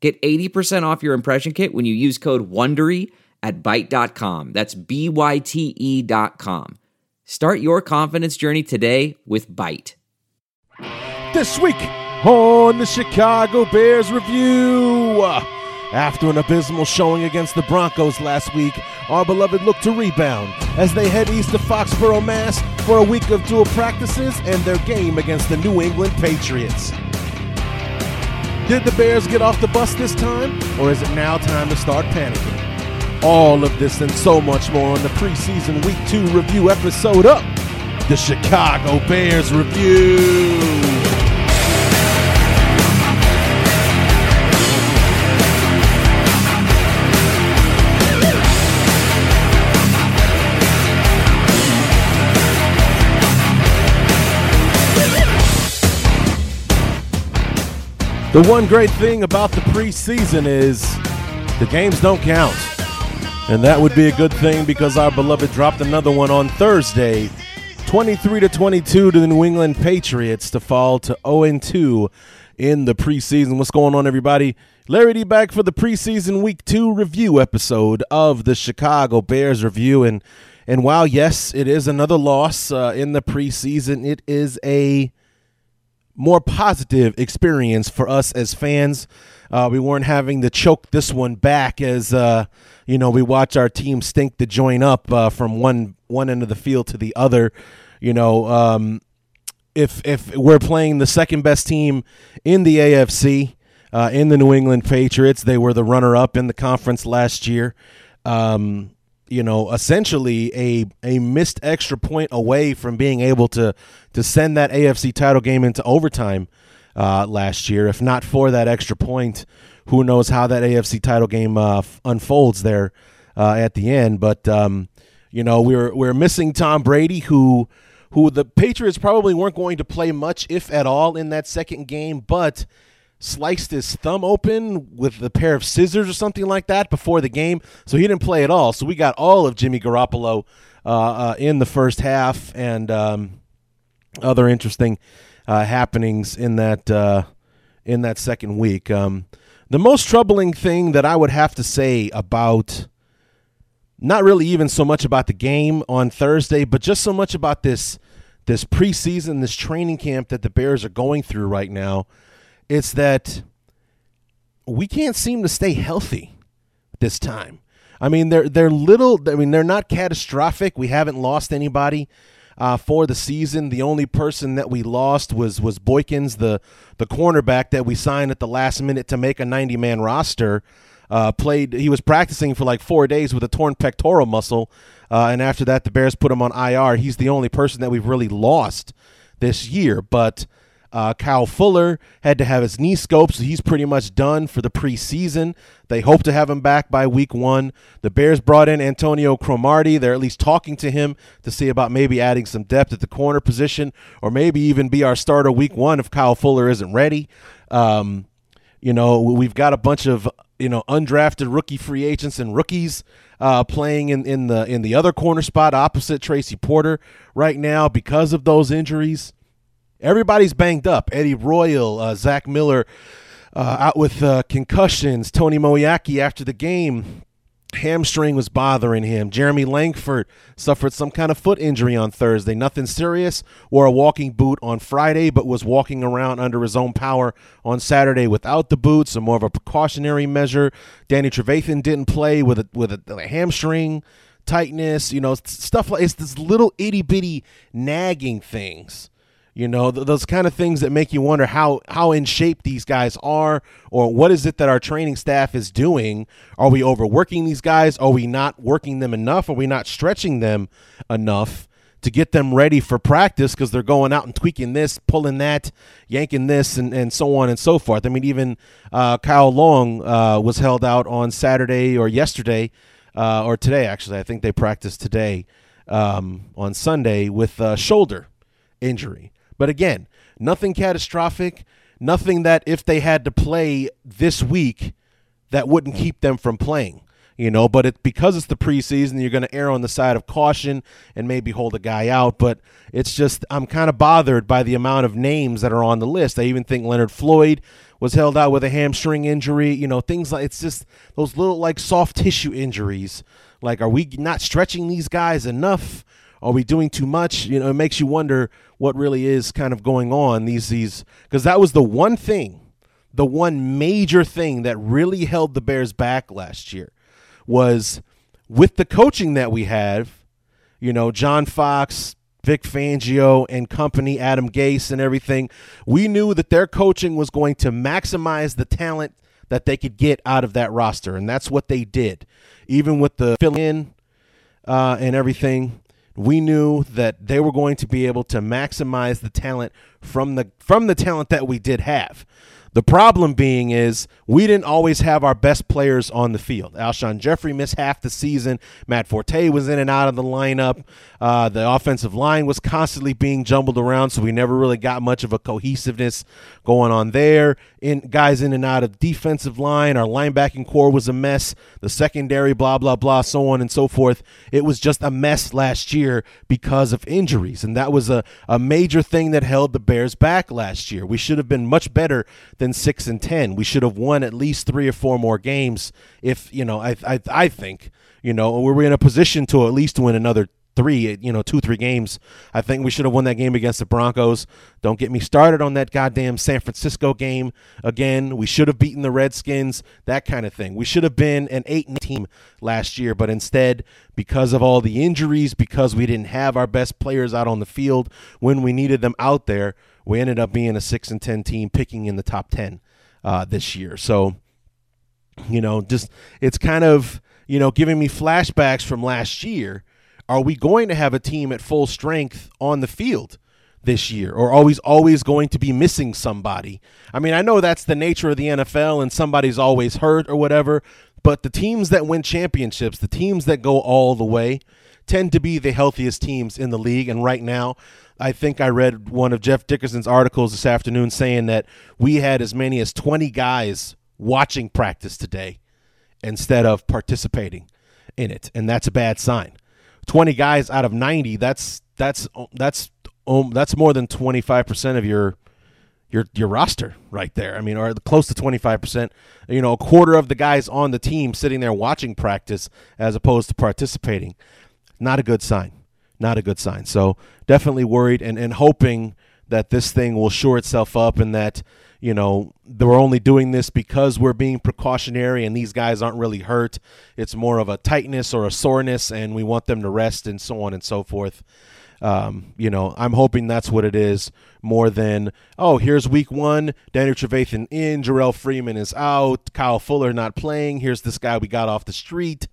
Get 80% off your impression kit when you use code WONDERY at Byte.com. That's B-Y-T-E dot com. Start your confidence journey today with Byte. This week on the Chicago Bears Review. After an abysmal showing against the Broncos last week, our beloved look to rebound as they head east to Foxborough, Mass for a week of dual practices and their game against the New England Patriots. Did the Bears get off the bus this time, or is it now time to start panicking? All of this and so much more on the preseason Week 2 review episode of the Chicago Bears Review. The one great thing about the preseason is the games don't count. And that would be a good thing because our beloved dropped another one on Thursday, 23 to 22 to the New England Patriots to fall to 0 2 in the preseason. What's going on, everybody? Larry D back for the preseason week two review episode of the Chicago Bears review. And and while yes, it is another loss uh, in the preseason, it is a more positive experience for us as fans. Uh, we weren't having to choke this one back as uh, you know we watch our team stink the joint up uh, from one one end of the field to the other. You know, um, if if we're playing the second best team in the AFC, uh, in the New England Patriots, they were the runner up in the conference last year. Um, you know, essentially a a missed extra point away from being able to to send that AFC title game into overtime uh, last year. If not for that extra point, who knows how that AFC title game uh, f- unfolds there uh, at the end? But um, you know, we're we're missing Tom Brady, who who the Patriots probably weren't going to play much, if at all, in that second game, but sliced his thumb open with a pair of scissors or something like that before the game, so he didn't play at all. So we got all of Jimmy Garoppolo uh, uh, in the first half, and um, other interesting uh, happenings in that uh, in that second week. Um, the most troubling thing that I would have to say about not really even so much about the game on Thursday, but just so much about this this preseason, this training camp that the Bears are going through right now it's that we can't seem to stay healthy this time. I mean, they're they're little. I mean, they're not catastrophic. We haven't lost anybody uh, for the season. The only person that we lost was was Boykins, the the cornerback that we signed at the last minute to make a 90 man roster. Uh, played. He was practicing for like four days with a torn pectoral muscle, uh, and after that, the Bears put him on IR. He's the only person that we've really lost this year. But uh, Kyle Fuller had to have his knee scoped, so he's pretty much done for the preseason. They hope to have him back by week one. The Bears brought in Antonio Cromartie. They're at least talking to him to see about maybe adding some depth at the corner position, or maybe even be our starter week one if Kyle Fuller isn't ready. Um, you know, we've got a bunch of you know undrafted rookie free agents and rookies uh, playing in, in the in the other corner spot opposite Tracy Porter right now because of those injuries. Everybody's banged up. Eddie Royal, uh, Zach Miller uh, out with uh, concussions. Tony Moeaki after the game, hamstring was bothering him. Jeremy Langford suffered some kind of foot injury on Thursday. Nothing serious. Wore a walking boot on Friday, but was walking around under his own power on Saturday without the boots. So more of a precautionary measure. Danny Trevathan didn't play with a with a, a hamstring tightness. You know, stuff like it's this little itty bitty nagging things you know, th- those kind of things that make you wonder how how in shape these guys are, or what is it that our training staff is doing? Are we overworking these guys? Are we not working them enough? Are we not stretching them enough to get them ready for practice because they're going out and tweaking this, pulling that, yanking this, and, and so on and so forth. I mean, even uh, Kyle Long uh, was held out on Saturday or yesterday uh, or today, actually. I think they practiced today um, on Sunday with a shoulder injury. But again, nothing catastrophic, nothing that if they had to play this week, that wouldn't keep them from playing you know. But it because it's the preseason, you're going to err on the side of caution and maybe hold a guy out. But it's just I'm kind of bothered by the amount of names that are on the list. I even think Leonard Floyd was held out with a hamstring injury. You know, things like it's just those little like soft tissue injuries. Like, are we not stretching these guys enough? Are we doing too much? You know, it makes you wonder what really is kind of going on. These these because that was the one thing, the one major thing that really held the Bears back last year was with the coaching that we have, you know, John Fox, Vic Fangio and company, Adam Gase and everything, we knew that their coaching was going to maximize the talent that they could get out of that roster. And that's what they did. Even with the fill in uh, and everything, we knew that they were going to be able to maximize the talent from the from the talent that we did have. The problem being is we didn't always have our best players on the field. Alshon Jeffery missed half the season. Matt Forte was in and out of the lineup. Uh, the offensive line was constantly being jumbled around, so we never really got much of a cohesiveness going on there. In guys in and out of defensive line, our linebacking corps was a mess. The secondary, blah blah blah, so on and so forth. It was just a mess last year because of injuries, and that was a, a major thing that held the Bears back last year. We should have been much better than six and ten. We should have won at least three or four more games. If you know, I I, I think you know we were in a position to at least win another three, you know, two, three games. I think we should have won that game against the Broncos. Don't get me started on that goddamn San Francisco game again. We should have beaten the Redskins, that kind of thing. We should have been an eight team last year, but instead, because of all the injuries, because we didn't have our best players out on the field when we needed them out there, we ended up being a six and ten team, picking in the top ten uh, this year. So, you know, just it's kind of you know giving me flashbacks from last year are we going to have a team at full strength on the field this year? Or always always going to be missing somebody? I mean i know that's the nature of the nfl and somebody's always hurt or whatever but the teams that win championships the teams that go all the way tend to be the healthiest teams in the league. And right now i think i read one of jeff dickerson's articles this afternoon saying that we had as many as 20 guys watching practice today instead of participating in it. And that's a bad sign 20 guys out of 90, that's that's that's um, that's more than 25% of your your your roster right there. I mean, or close to 25%. You know, a quarter of the guys on the team sitting there watching practice as opposed to participating. Not a good sign. Not a good sign. So definitely worried and, and hoping that this thing will shore itself up and that you know, we're only doing this because we're being precautionary and these guys aren't really hurt. It's more of a tightness or a soreness, and we want them to rest and so on and so forth. Um, you know, I'm hoping that's what it is more than, oh, here's week one, Daniel Trevathan in, Jerrell Freeman is out, Kyle Fuller not playing, here's this guy we got off the street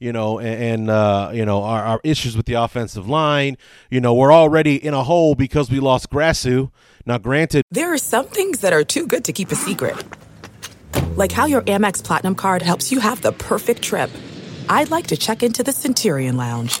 you know, and, and uh, you know our, our, issues with the offensive line. You know, we're already in a hole because we lost Grasu. Now, granted, there are some things that are too good to keep a secret, like how your Amex Platinum card helps you have the perfect trip. I'd like to check into the Centurion Lounge,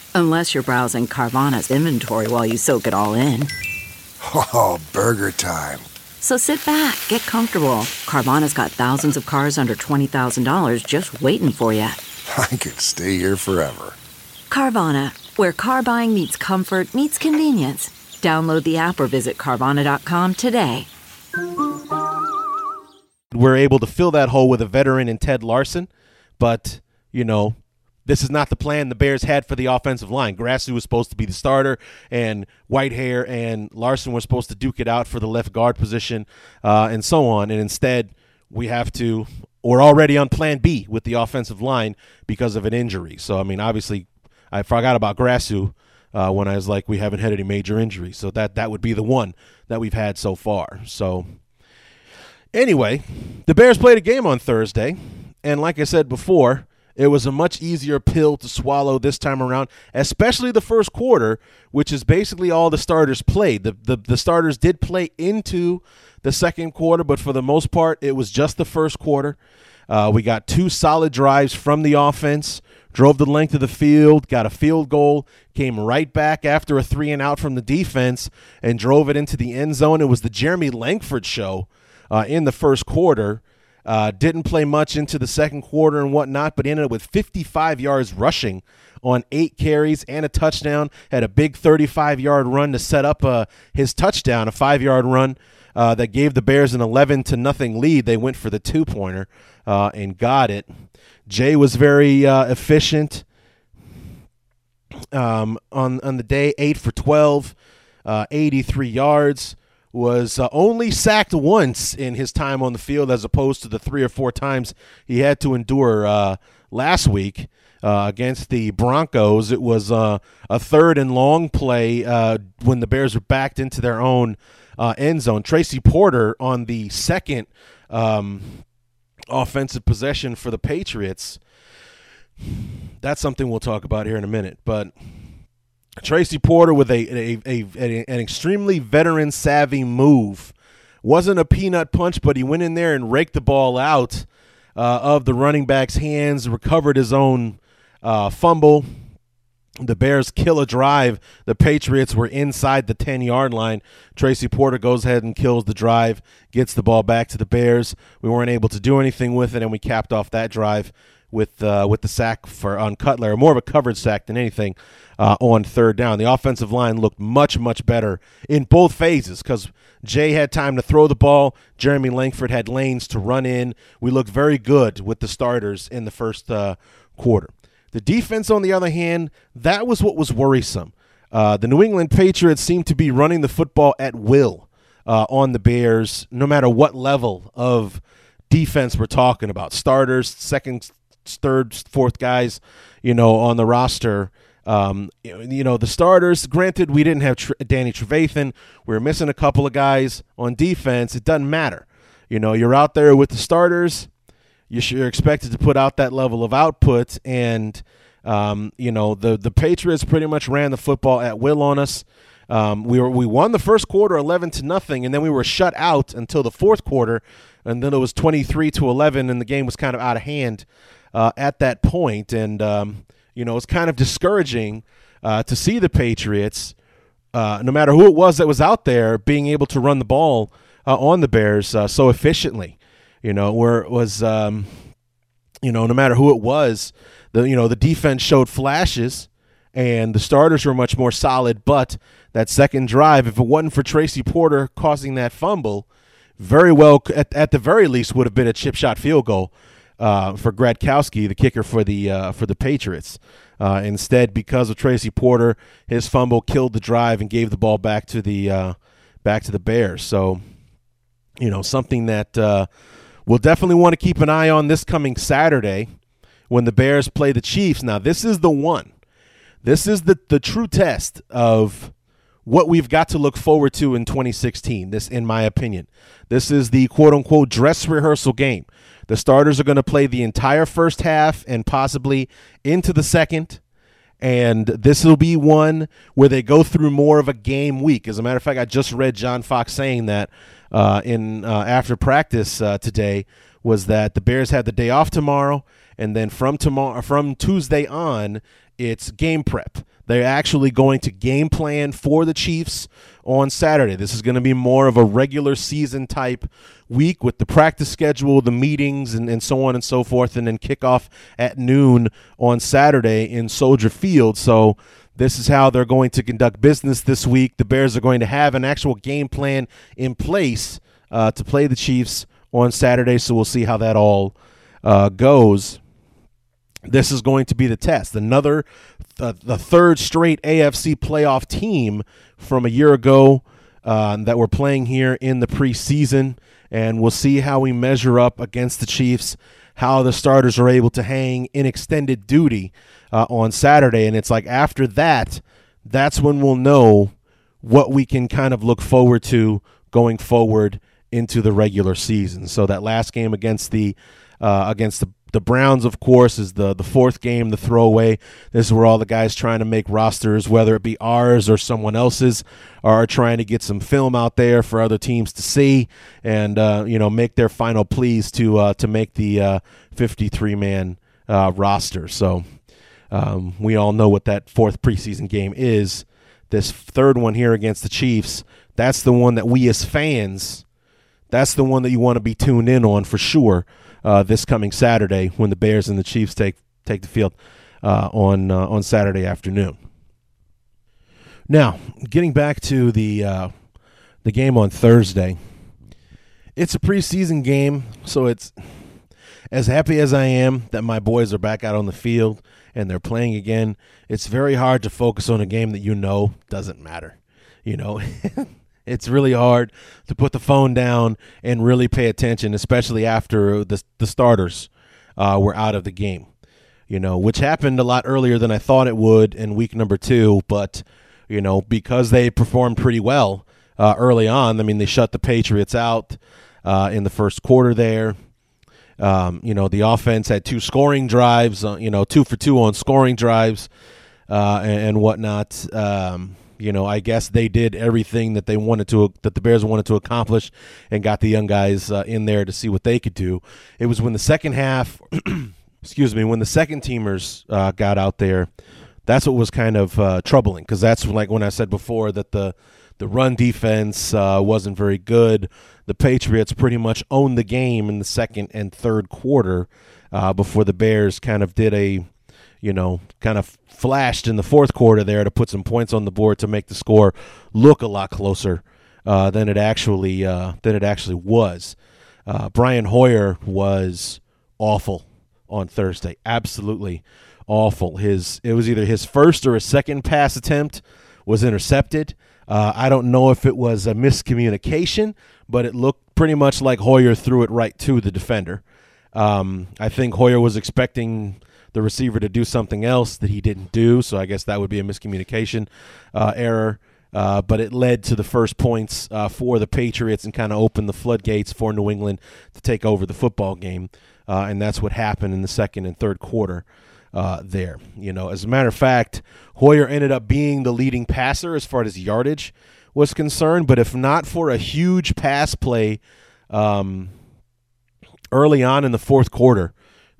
Unless you're browsing Carvana's inventory while you soak it all in. Oh, burger time. So sit back, get comfortable. Carvana's got thousands of cars under $20,000 just waiting for you. I could stay here forever. Carvana, where car buying meets comfort, meets convenience. Download the app or visit Carvana.com today. We're able to fill that hole with a veteran in Ted Larsen, but, you know, this is not the plan the Bears had for the offensive line. Grasu was supposed to be the starter, and Whitehair and Larsen were supposed to duke it out for the left guard position, uh, and so on. And instead, we have to. We're already on Plan B with the offensive line because of an injury. So I mean, obviously, I forgot about Grasu uh, when I was like, we haven't had any major injuries. So that that would be the one that we've had so far. So anyway, the Bears played a game on Thursday, and like I said before, it was a much easier pill to swallow this time around, especially the first quarter, which is basically all the starters played. The, the, the starters did play into the second quarter, but for the most part, it was just the first quarter. Uh, we got two solid drives from the offense, drove the length of the field, got a field goal, came right back after a three and out from the defense, and drove it into the end zone. It was the Jeremy Langford show uh, in the first quarter. Uh, didn't play much into the second quarter and whatnot, but ended up with 55 yards rushing on eight carries and a touchdown. Had a big 35 yard run to set up uh, his touchdown, a five yard run uh, that gave the Bears an 11 to nothing lead. They went for the two pointer uh, and got it. Jay was very uh, efficient um, on on the day, eight for 12, uh, 83 yards was uh, only sacked once in his time on the field as opposed to the three or four times he had to endure uh, last week uh, against the Broncos. It was uh, a third and long play uh, when the Bears were backed into their own uh, end zone. Tracy Porter on the second um, offensive possession for the Patriots. That's something we'll talk about here in a minute, but Tracy Porter with a, a, a, a, an extremely veteran savvy move. Wasn't a peanut punch, but he went in there and raked the ball out uh, of the running back's hands, recovered his own uh, fumble. The Bears kill a drive. The Patriots were inside the 10 yard line. Tracy Porter goes ahead and kills the drive, gets the ball back to the Bears. We weren't able to do anything with it, and we capped off that drive with uh, with the sack for on Cutler, more of a covered sack than anything uh, on third down. The offensive line looked much much better in both phases because Jay had time to throw the ball. Jeremy Langford had lanes to run in. We looked very good with the starters in the first uh, quarter. The defense, on the other hand, that was what was worrisome. Uh, the New England Patriots seemed to be running the football at will uh, on the Bears, no matter what level of defense we're talking about. Starters, second, third, fourth guys, you know, on the roster. Um, you know, the starters, granted, we didn't have Tr- Danny Trevathan. We were missing a couple of guys on defense. It doesn't matter. You know, you're out there with the starters. You're expected to put out that level of output. And, um, you know, the, the Patriots pretty much ran the football at will on us. Um, we were we won the first quarter 11 to nothing, and then we were shut out until the fourth quarter, and then it was 23 to 11, and the game was kind of out of hand uh, at that point, and um, you know it's kind of discouraging uh, to see the Patriots, uh, no matter who it was that was out there, being able to run the ball uh, on the Bears uh, so efficiently. You know, where it was, um, you know, no matter who it was, the you know the defense showed flashes, and the starters were much more solid. But that second drive, if it wasn't for Tracy Porter causing that fumble, very well at, at the very least would have been a chip shot field goal uh, for Gradkowski, the kicker for the uh, for the Patriots. Uh, instead, because of Tracy Porter, his fumble killed the drive and gave the ball back to the uh, back to the Bears. So, you know, something that uh, we'll definitely want to keep an eye on this coming Saturday when the Bears play the Chiefs. Now, this is the one. This is the the true test of what we've got to look forward to in 2016. This, in my opinion, this is the quote unquote dress rehearsal game. The starters are going to play the entire first half and possibly into the second. And this will be one where they go through more of a game week. As a matter of fact, I just read John Fox saying that uh, in uh, after practice uh, today was that the Bears had the day off tomorrow, and then from tomorrow from Tuesday on, it's game prep. They're actually going to game plan for the Chiefs on Saturday. This is going to be more of a regular season type week with the practice schedule, the meetings, and, and so on and so forth, and then kickoff at noon on Saturday in Soldier Field. So this is how they're going to conduct business this week. The Bears are going to have an actual game plan in place uh, to play the Chiefs on Saturday. So we'll see how that all uh, goes. This is going to be the test. Another, uh, the third straight AFC playoff team from a year ago uh, that we're playing here in the preseason, and we'll see how we measure up against the Chiefs. How the starters are able to hang in extended duty uh, on Saturday, and it's like after that, that's when we'll know what we can kind of look forward to going forward into the regular season. So that last game against the uh, against the the Browns, of course, is the the fourth game, the throwaway. This is where all the guys trying to make rosters, whether it be ours or someone else's, are trying to get some film out there for other teams to see, and uh, you know make their final pleas to uh, to make the 53 uh, man uh, roster. So um, we all know what that fourth preseason game is. This third one here against the Chiefs, that's the one that we as fans, that's the one that you want to be tuned in on for sure uh, this coming Saturday when the Bears and the Chiefs take take the field uh, on uh, on Saturday afternoon. Now, getting back to the uh, the game on Thursday, it's a preseason game, so it's as happy as I am that my boys are back out on the field and they're playing again. It's very hard to focus on a game that you know doesn't matter. You know, It's really hard to put the phone down and really pay attention, especially after the the starters uh, were out of the game. You know, which happened a lot earlier than I thought it would in week number two, but you know because they performed pretty well uh, early on. I mean, they shut the Patriots out uh, in the first quarter there. Um, you know, the offense had two scoring drives. Uh, you know, two for two on scoring drives uh, and, and, whatnot. Um, you know, I guess they did everything that they wanted to, that the Bears wanted to accomplish, and got the young guys uh, in there to see what they could do. It was when the second half, excuse me, when the second teamers uh, got out there, that's what was kind of uh, troubling because that's like when I said before that the the run defense uh, wasn't very good. The Patriots pretty much owned the game in the second and third quarter uh, before the Bears kind of did a you know, kind of flashed in the fourth quarter there to put some points on the board to make the score look a lot closer uh, than it actually uh, than it actually was. Uh, Brian Hoyer was awful on Thursday, absolutely awful. His it was either his first or his second pass attempt was intercepted. Uh, I don't know if it was a miscommunication, but it looked pretty much like Hoyer threw it right to the defender. Um, I think Hoyer was expecting the receiver to do something else that he didn't do. So I guess that would be a miscommunication uh, error. Uh, but it led to the first points uh, for the Patriots and kind of opened the floodgates for New England to take over the football game. Uh, and that's what happened in the second and third quarter. Uh, there, you know, as a matter of fact, Hoyer ended up being the leading passer as far as yardage was concerned. But if not for a huge pass play um, early on in the fourth quarter,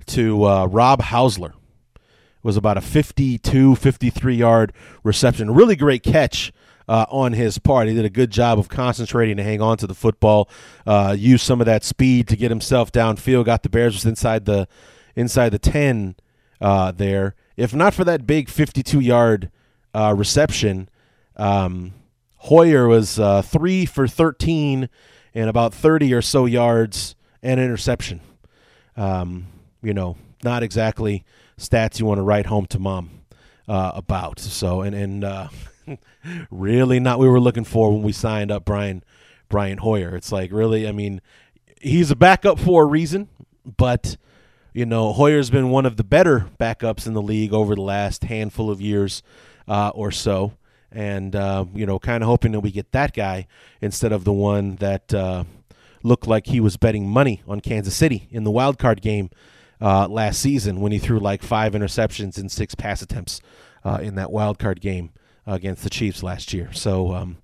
to uh, Rob Housler. It was about a 52, 53 yard reception. Really great catch uh, on his part. He did a good job of concentrating to hang on to the football, uh, used some of that speed to get himself downfield, got the Bears just inside the inside the 10 uh, there. If not for that big 52 yard uh, reception, um, Hoyer was uh, three for 13 and about 30 or so yards and interception. Um, you know, not exactly stats you want to write home to mom uh, about. So, and and uh, really not we were looking for when we signed up Brian Brian Hoyer. It's like really, I mean, he's a backup for a reason, but you know, Hoyer's been one of the better backups in the league over the last handful of years uh, or so. And, uh, you know, kind of hoping that we get that guy instead of the one that uh, looked like he was betting money on Kansas City in the wild card game uh, last season when he threw like five interceptions and six pass attempts uh, in that wild card game against the Chiefs last year. So, um,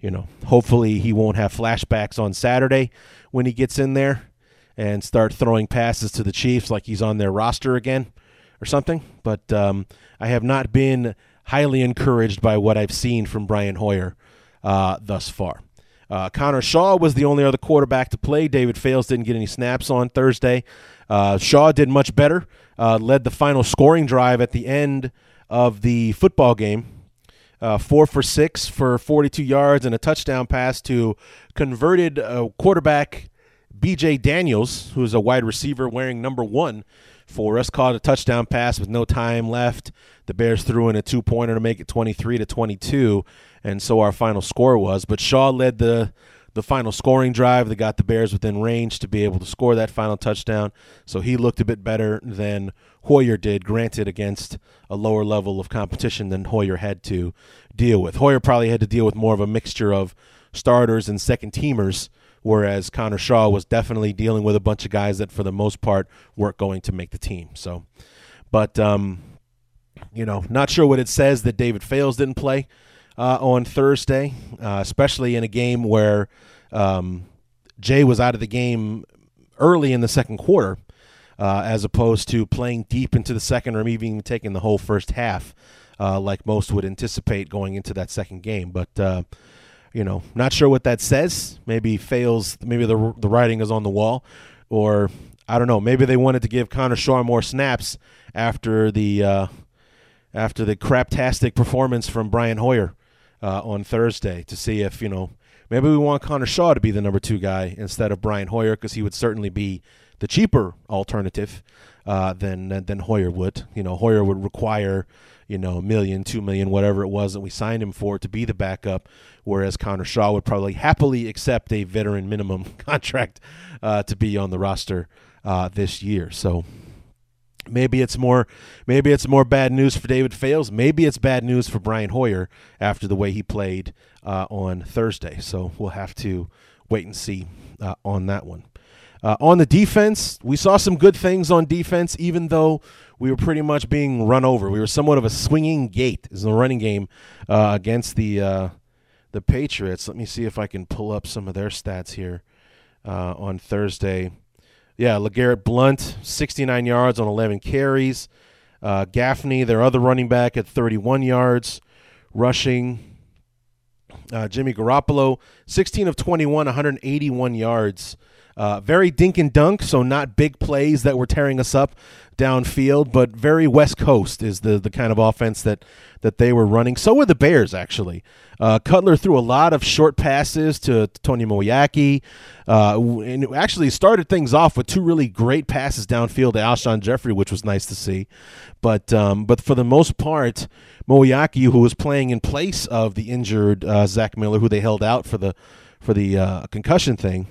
you know, hopefully he won't have flashbacks on Saturday when he gets in there and start throwing passes to the Chiefs like he's on their roster again or something. But um, I have not been highly encouraged by what I've seen from Brian Hoyer uh, thus far. Uh, Connor Shaw was the only other quarterback to play. David Fales didn't get any snaps on Thursday. Uh, Shaw did much better, uh, led the final scoring drive at the end of the football game. Uh, four for six for 42 yards and a touchdown pass to converted uh, quarterback BJ Daniels, who is a wide receiver wearing number one for us. Caught a touchdown pass with no time left. The Bears threw in a two pointer to make it 23 to 22, and so our final score was. But Shaw led the the final scoring drive that got the Bears within range to be able to score that final touchdown. So he looked a bit better than Hoyer did, granted against a lower level of competition than Hoyer had to deal with. Hoyer probably had to deal with more of a mixture of starters and second teamers, whereas Connor Shaw was definitely dealing with a bunch of guys that, for the most part, weren't going to make the team. So, but um, you know, not sure what it says that David Fales didn't play uh, on Thursday, uh, especially in a game where um, Jay was out of the game early in the second quarter, uh, as opposed to playing deep into the second or even taking the whole first half, uh, like most would anticipate going into that second game. But uh, you know, not sure what that says. Maybe Fales. Maybe the the writing is on the wall, or I don't know. Maybe they wanted to give Connor Shaw more snaps after the uh, after the craptastic performance from Brian Hoyer uh, on Thursday to see if you know maybe we want Connor Shaw to be the number two guy instead of Brian Hoyer because he would certainly be the cheaper alternative uh, than than Hoyer would. You know, Hoyer would require you know a million, two million, whatever it was that we signed him for to be the backup, whereas Connor Shaw would probably happily accept a veteran minimum contract uh, to be on the roster uh, this year. So Maybe it's more maybe it's more bad news for David Fales. Maybe it's bad news for Brian Hoyer after the way he played uh, on Thursday. So we'll have to wait and see uh, on that one. Uh, on the defense, we saw some good things on defense, even though we were pretty much being run over. We were somewhat of a swinging gate in the running game uh, against the uh, the Patriots. Let me see if I can pull up some of their stats here uh, on Thursday. Yeah, LeGarrette Blount, 69 yards on 11 carries. Uh, Gaffney, their other running back, at 31 yards rushing. Uh, Jimmy Garoppolo, 16 of 21, 181 yards. Uh, very dink and dunk, so not big plays that were tearing us up downfield, but very West Coast is the the kind of offense that that they were running. So were the Bears actually. Uh, Cutler threw a lot of short passes to, to Tony Moeaki, uh, and actually started things off with two really great passes downfield to Alshon Jeffery, which was nice to see. But um, but for the most part, Moeaki, who was playing in place of the injured uh, Zach Miller, who they held out for the for the uh, concussion thing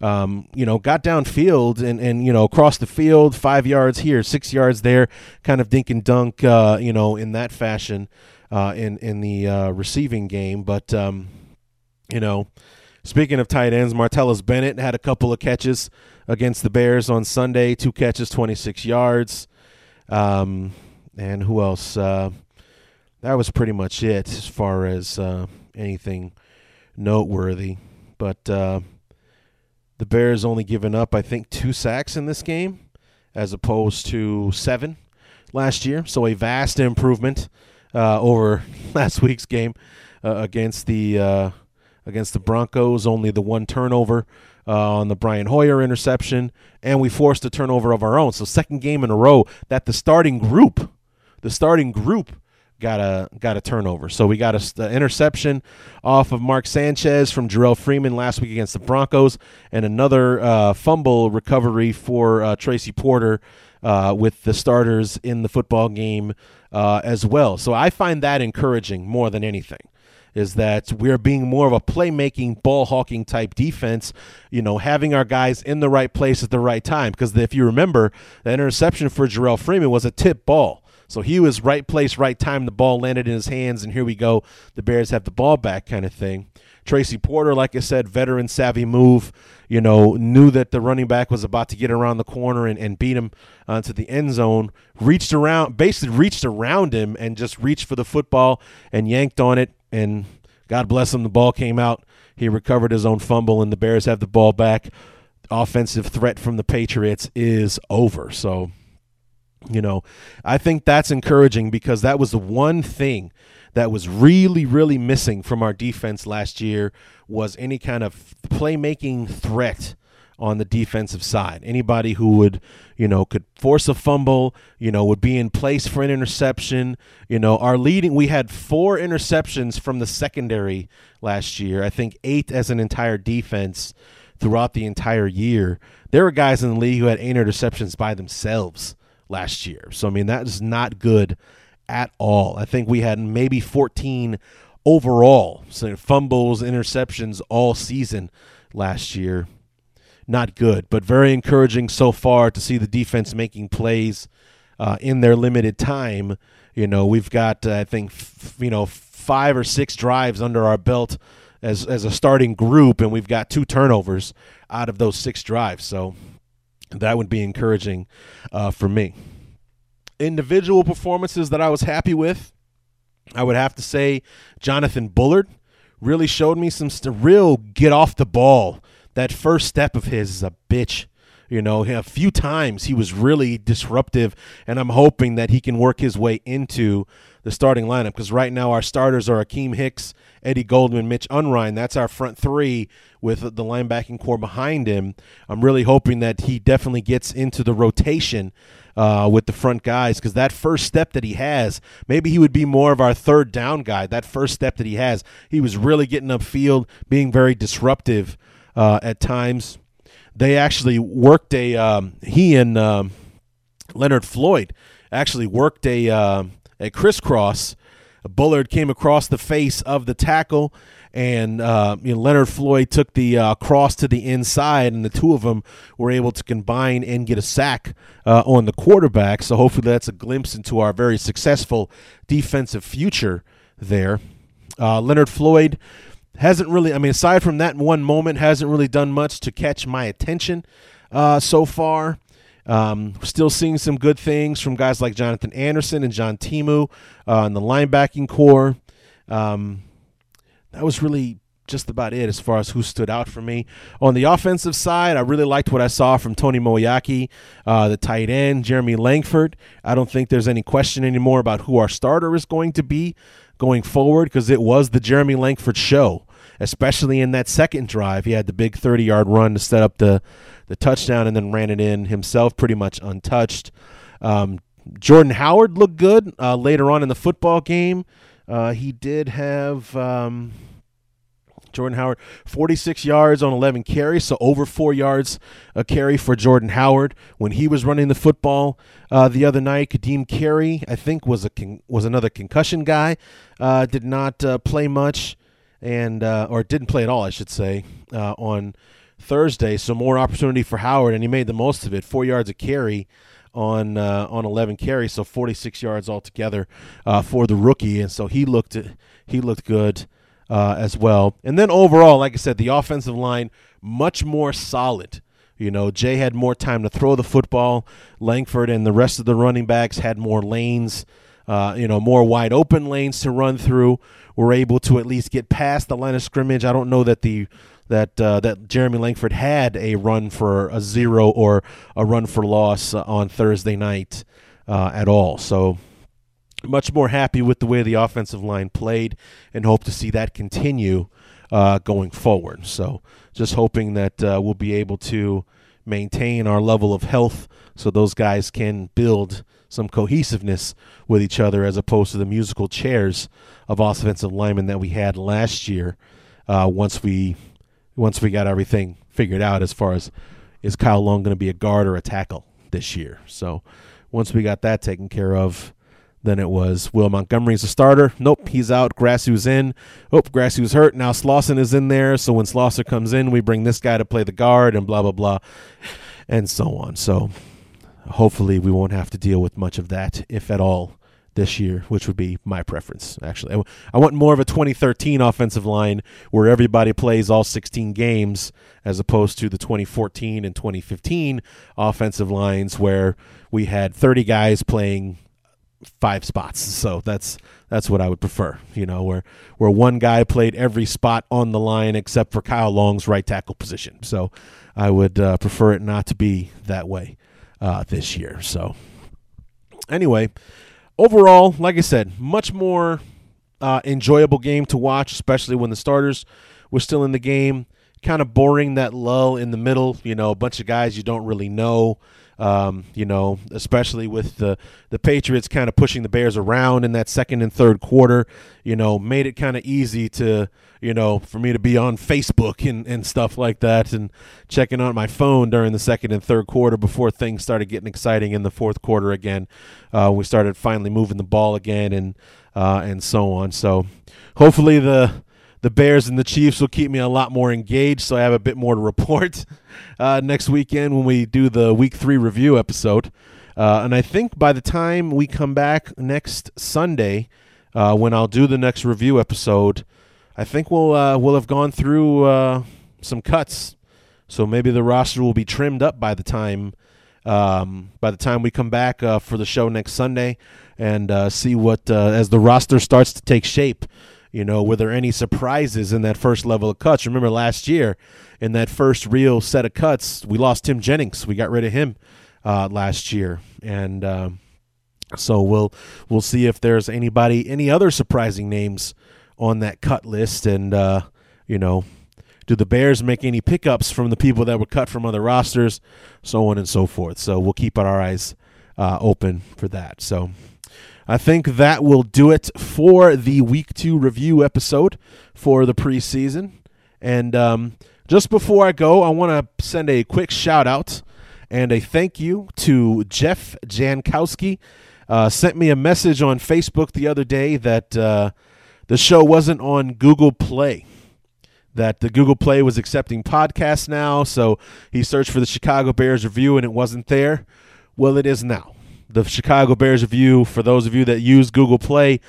um, you know, got downfield and, and, you know, across the field, five yards here, six yards there, kind of dink and dunk, uh, you know, in that fashion uh, in, in the uh, receiving game. But, um, you know, speaking of tight ends, Martellus Bennett had a couple of catches against the Bears on Sunday, two catches, 26 yards. Um, and who else? Uh, that was pretty much it as far as uh, anything noteworthy. But, uh, the Bears only given up, I think, two sacks in this game, as opposed to seven last year. So a vast improvement uh, over last week's game uh, against the uh, against the Broncos. Only the one turnover uh, on the Brian Hoyer interception, and we forced a turnover of our own. So second game in a row that the starting group, the starting group got a got a turnover. So we got a, interception off of Mark Sanchez from Jerrell Freeman last week against the Broncos, and another uh, fumble recovery for uh, Tracy Porter uh, with the starters in the football game uh, as well. So I find that encouraging more than anything. Is that we're being more of a playmaking, ball hawking type defense, you know, having our guys in the right place at the right time. Because if you remember, the interception for Jerrell Freeman was a tip ball so he was right place, right time. The ball landed in his hands, and here we go. The Bears have the ball back, kind of thing. Tracy Porter, like I said, veteran savvy move. You know, knew that the running back was about to get around the corner and, and beat him uh, onto the end zone. Reached around, basically reached around him and just reached for the football and yanked on it. And God bless him, the ball came out. He recovered his own fumble, and the Bears have the ball back. Offensive threat from the Patriots is over. So you know, I think that's encouraging because that was the one thing that was really, really missing from our defense last year was any kind of playmaking threat on the defensive side. Anybody who would, you know, could force a fumble, you know, would be in place for an interception. You know, our leading, we had four interceptions from the secondary last year. I think eight as an entire defense throughout the entire year. There were guys in the league who had eight interceptions by themselves last year. So I mean that is not good at all. I think we had maybe 14 overall, so fumbles, interceptions all season last year. Not good, but very encouraging so far to see the defense making plays uh, in their limited time. You know, we've got uh, I think f- you know five or six drives under our belt as as a starting group, and we've got two turnovers out of those six drives. So that would be encouraging uh, for me. Individual performances that I was happy with, I would have to say Jonathan Bullard really showed me some st- real get off the ball. That first step of his is a bitch. You know, a few times he was really disruptive, and I'm hoping that he can work his way into the starting lineup because right now our starters are Akiem Hicks, Eddie Goldman, Mitch Unrein. That's our front three with the linebacking corps behind him. I'm really hoping that he definitely gets into the rotation uh, with the front guys because that first step that he has, maybe he would be more of our third down guy. That first step that he has, he was really getting upfield, being very disruptive uh, at times. They actually worked a um, he and um, Leonard Floyd actually worked a uh, a crisscross. Bullard came across the face of the tackle, and uh, you know, Leonard Floyd took the uh, cross to the inside, and the two of them were able to combine and get a sack uh, on the quarterback. So hopefully that's a glimpse into our very successful defensive future there. Uh, Leonard Floyd hasn't really, I mean, aside from that one moment, hasn't really done much to catch my attention uh, so far. Um, still seeing some good things from guys like Jonathan Anderson and John Timu uh, in the linebacking corps. Um, that was really just about it as far as who stood out for me. On the offensive side, I really liked what I saw from Tony Moeaki, uh, the tight end, Jeremy Langford. I don't think there's any question anymore about who our starter is going to be going forward because it was the Jeremy Langford show, especially in that second drive. He had the big 30 yard run to set up the the touchdown and then ran it in himself pretty much untouched. Um, Jordan Howard looked good uh, later on in the football game. Uh, he did have um, Jordan Howard 46 yards on 11 carries, so over four yards a carry for Jordan Howard when he was running the football uh, the other night. Ka'Deem Carey, I think, was a con- was another concussion guy. Uh, did not uh, play much and uh, or didn't play at all, I should say, on Thursday. So more opportunity for Howard, and he made the most of it. Four yards a carry on uh, on 11 carries, so 46 yards altogether uh, for the rookie, and so he looked he looked good uh, as well. And then overall, like I said, the offensive line much more solid. You know, Jay had more time to throw the football. Langford and the rest of the running backs had more lanes. Uh, you know, more wide open lanes to run through. We're able to at least get past the line of scrimmage. I don't know that the that uh, that Jeremy Langford had a run for a zero or a run for loss on Thursday night uh, at all. So much more happy with the way the offensive line played, and hope to see that continue uh, going forward. So just hoping that uh, we'll be able to maintain our level of health so those guys can build some cohesiveness with each other as opposed to the musical chairs of offensive linemen that we had last year uh, once we once we got everything figured out as far as is Kyle Long going to be a guard or a tackle this year. So once we got that taken care of, then it was Will Montgomery's a starter. Nope, he's out. Grasu's in. Oh, Grasu's hurt. Now Slauson is in there. So when Slauson comes in, we bring this guy to play the guard and blah, blah, blah, and so on. So hopefully we won't have to deal with much of that, if at all, this year, which would be my preference, actually. I want more of a 2013 offensive line where everybody plays all 16 games as opposed to the 2014 and 2015 offensive lines where we had 30 guys playing five spots. So that's that's what I would prefer, you know, where where one guy played every spot on the line except for Kyle Long's right tackle position. So I would uh, prefer it not to be that way uh, this year. So anyway, overall, like I said, much more uh, enjoyable game to watch, especially when the starters were still in the game. Kind of boring that lull in the middle, you know, a bunch of guys you don't really know Um, you know, especially with the the Patriots kind of pushing the Bears around in that second and third quarter, you know, made it kind of easy to, you know, for me to be on Facebook and, and stuff like that and checking on my phone during the second and third quarter before things started getting exciting in the fourth quarter again. Uh, we started finally moving the ball again and uh, and so on. So hopefully the the Bears and the Chiefs will keep me a lot more engaged, so I have a bit more to report uh, next weekend when we do the Week Three review episode. Uh, and I think by the time we come back next Sunday, uh, when I'll do the next review episode, I think we'll uh, we'll have gone through uh, some cuts. So maybe the roster will be trimmed up by the time um, by the time we come back uh, for the show next Sunday and see what as the roster starts to take shape. You know, were there any surprises in that first level of cuts? Remember last year in that first real set of cuts, we lost Tim Jennings. We got rid of him uh, last year, and um, so we'll we'll see if there's anybody, any other surprising names on that cut list, and uh, you know, do the Bears make any pickups from the people that were cut from other rosters, so on and so forth. So we'll keep our eyes uh, open for that. So. I think that will do it for the week two review episode for the preseason. And um, just before I go, I want to send a quick shout out and a thank you to Jeff Jankowski. Uh, sent me a message on Facebook the other day that uh, the show wasn't on Google Play. That the Google Play was accepting podcasts now, so he searched for the Chicago Bears review and it wasn't there. Well, it is now the Chicago Bears review. For those of you that use Google Play,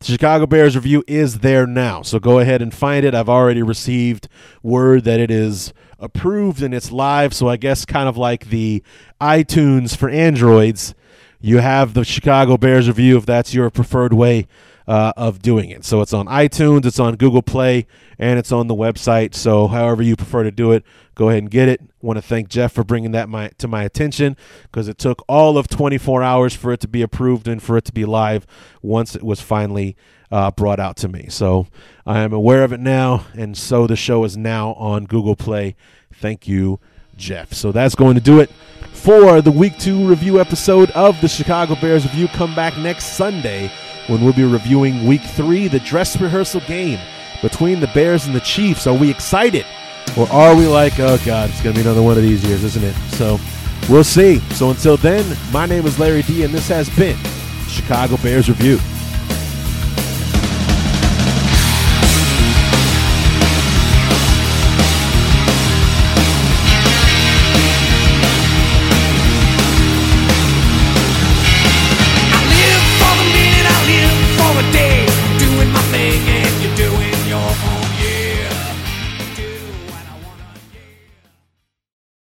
the Chicago Bears review is there now. So go ahead and find it. I've already received word that it is approved and it's live. So I guess kind of like the iTunes for Androids, you have the Chicago Bears review if that's your preferred way uh, of doing it. So it's on iTunes, it's on Google Play, and it's on the website. So however you prefer to do it, go ahead and get it. Want to thank Jeff for bringing that my, to my attention because it took all of 24 hours for it to be approved and for it to be live once it was finally uh, brought out to me. So I am aware of it now, and so the show is now on Google Play. Thank you, Jeff. So that's going to do it for the week two review episode of the Chicago Bears review. Come back next Sunday when we'll be reviewing week three, the dress rehearsal game between the Bears and the Chiefs. Are we excited? Or are we like, oh God, it's going to be another one of these years, isn't it? So we'll see. So until then, my name is Larry D, and this has been Chicago Bears Review.